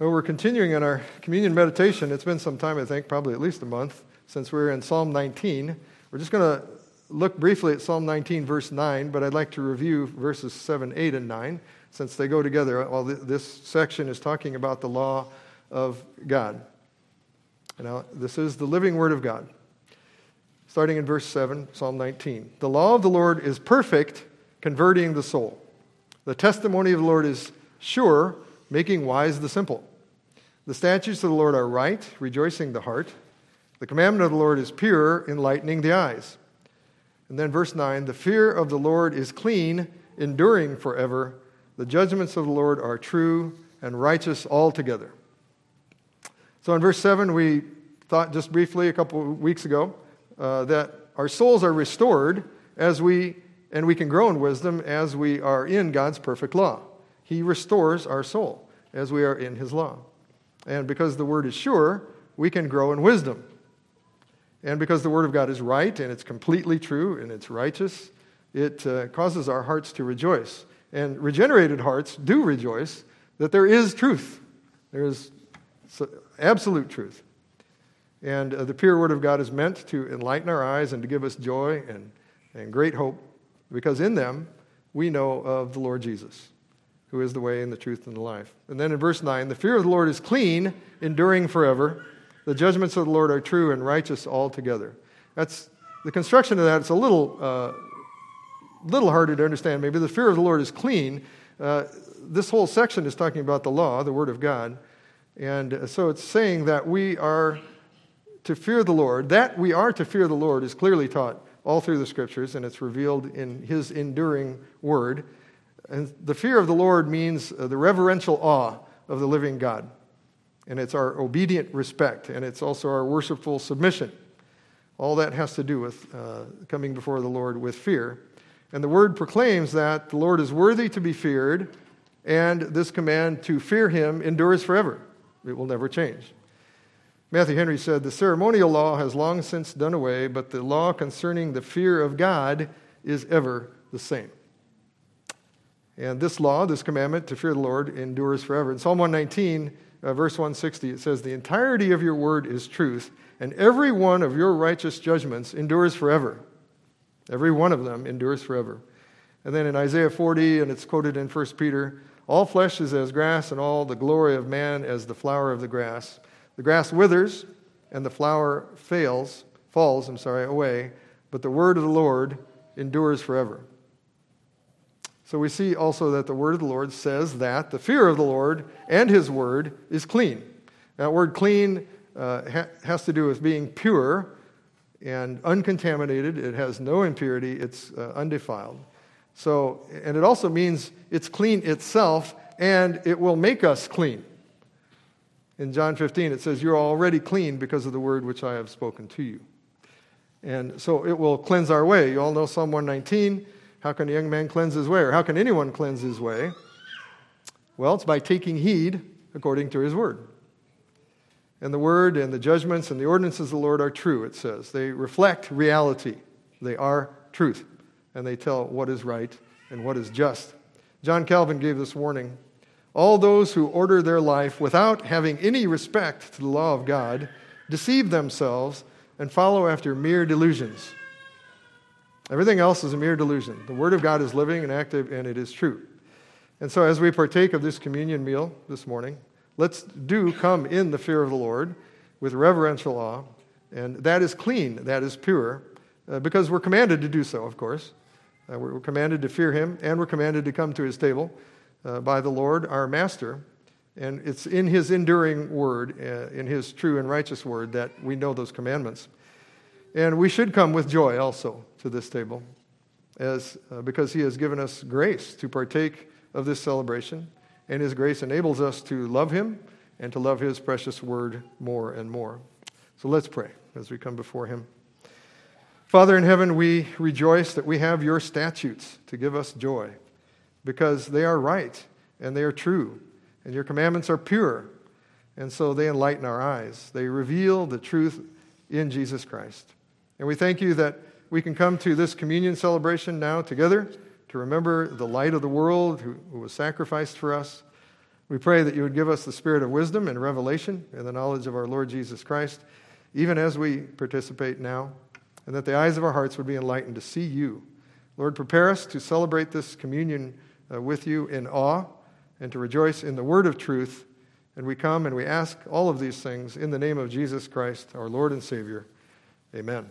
Well, we're continuing in our communion meditation. It's been some time, I think, probably at least a month, since we are in Psalm 19. We're just going to look briefly at Psalm 19, verse 9, but I'd like to review verses 7, 8, and 9, since they go together. Well, this section is talking about the law of God. Now, this is the living word of God. Starting in verse 7, Psalm 19. The law of the Lord is perfect, converting the soul. The testimony of the Lord is sure, making wise the simple. The statutes of the Lord are right, rejoicing the heart. The commandment of the Lord is pure, enlightening the eyes. And then verse 9 the fear of the Lord is clean, enduring forever. The judgments of the Lord are true and righteous altogether. So in verse 7, we thought just briefly a couple of weeks ago uh, that our souls are restored as we, and we can grow in wisdom as we are in God's perfect law. He restores our soul as we are in His law. And because the word is sure, we can grow in wisdom. And because the word of God is right and it's completely true and it's righteous, it uh, causes our hearts to rejoice. And regenerated hearts do rejoice that there is truth. There is absolute truth. And uh, the pure word of God is meant to enlighten our eyes and to give us joy and, and great hope, because in them we know of the Lord Jesus who is the way and the truth and the life. And then in verse 9, the fear of the Lord is clean, enduring forever. The judgments of the Lord are true and righteous altogether. That's the construction of that. It's a little, uh, little harder to understand. Maybe the fear of the Lord is clean. Uh, this whole section is talking about the law, the Word of God. And so it's saying that we are to fear the Lord. That we are to fear the Lord is clearly taught all through the scriptures, and it's revealed in His enduring Word. And the fear of the Lord means uh, the reverential awe of the living God. And it's our obedient respect, and it's also our worshipful submission. All that has to do with uh, coming before the Lord with fear. And the word proclaims that the Lord is worthy to be feared, and this command to fear him endures forever. It will never change. Matthew Henry said, The ceremonial law has long since done away, but the law concerning the fear of God is ever the same. And this law, this commandment to fear the Lord, endures forever. In Psalm 119, uh, verse 160, it says, The entirety of your word is truth, and every one of your righteous judgments endures forever. Every one of them endures forever. And then in Isaiah 40, and it's quoted in 1 Peter, all flesh is as grass, and all the glory of man as the flower of the grass. The grass withers, and the flower fails, falls, I'm sorry, away, but the word of the Lord endures forever. So we see also that the word of the Lord says that the fear of the Lord and his word is clean. That word clean uh, ha- has to do with being pure and uncontaminated. It has no impurity, it's uh, undefiled. So, and it also means it's clean itself and it will make us clean. In John 15, it says, You're already clean because of the word which I have spoken to you. And so it will cleanse our way. You all know Psalm 119. How can a young man cleanse his way? Or how can anyone cleanse his way? Well, it's by taking heed according to his word. And the word and the judgments and the ordinances of the Lord are true, it says. They reflect reality, they are truth, and they tell what is right and what is just. John Calvin gave this warning All those who order their life without having any respect to the law of God deceive themselves and follow after mere delusions. Everything else is a mere delusion. The Word of God is living and active, and it is true. And so, as we partake of this communion meal this morning, let's do come in the fear of the Lord with reverential awe. And that is clean, that is pure, uh, because we're commanded to do so, of course. Uh, we're commanded to fear Him, and we're commanded to come to His table uh, by the Lord, our Master. And it's in His enduring word, uh, in His true and righteous word, that we know those commandments. And we should come with joy also to this table, as, uh, because He has given us grace to partake of this celebration, and His grace enables us to love Him and to love His precious word more and more. So let's pray as we come before Him. Father in heaven, we rejoice that we have your statutes to give us joy because they are right and they are true, and your commandments are pure, and so they enlighten our eyes. They reveal the truth in Jesus Christ. And we thank you that we can come to this communion celebration now together to remember the light of the world who, who was sacrificed for us, We pray that you would give us the spirit of wisdom and revelation and the knowledge of our Lord Jesus Christ, even as we participate now, and that the eyes of our hearts would be enlightened to see you. Lord, prepare us to celebrate this communion uh, with you in awe and to rejoice in the word of truth. And we come and we ask all of these things in the name of Jesus Christ, our Lord and Savior. Amen.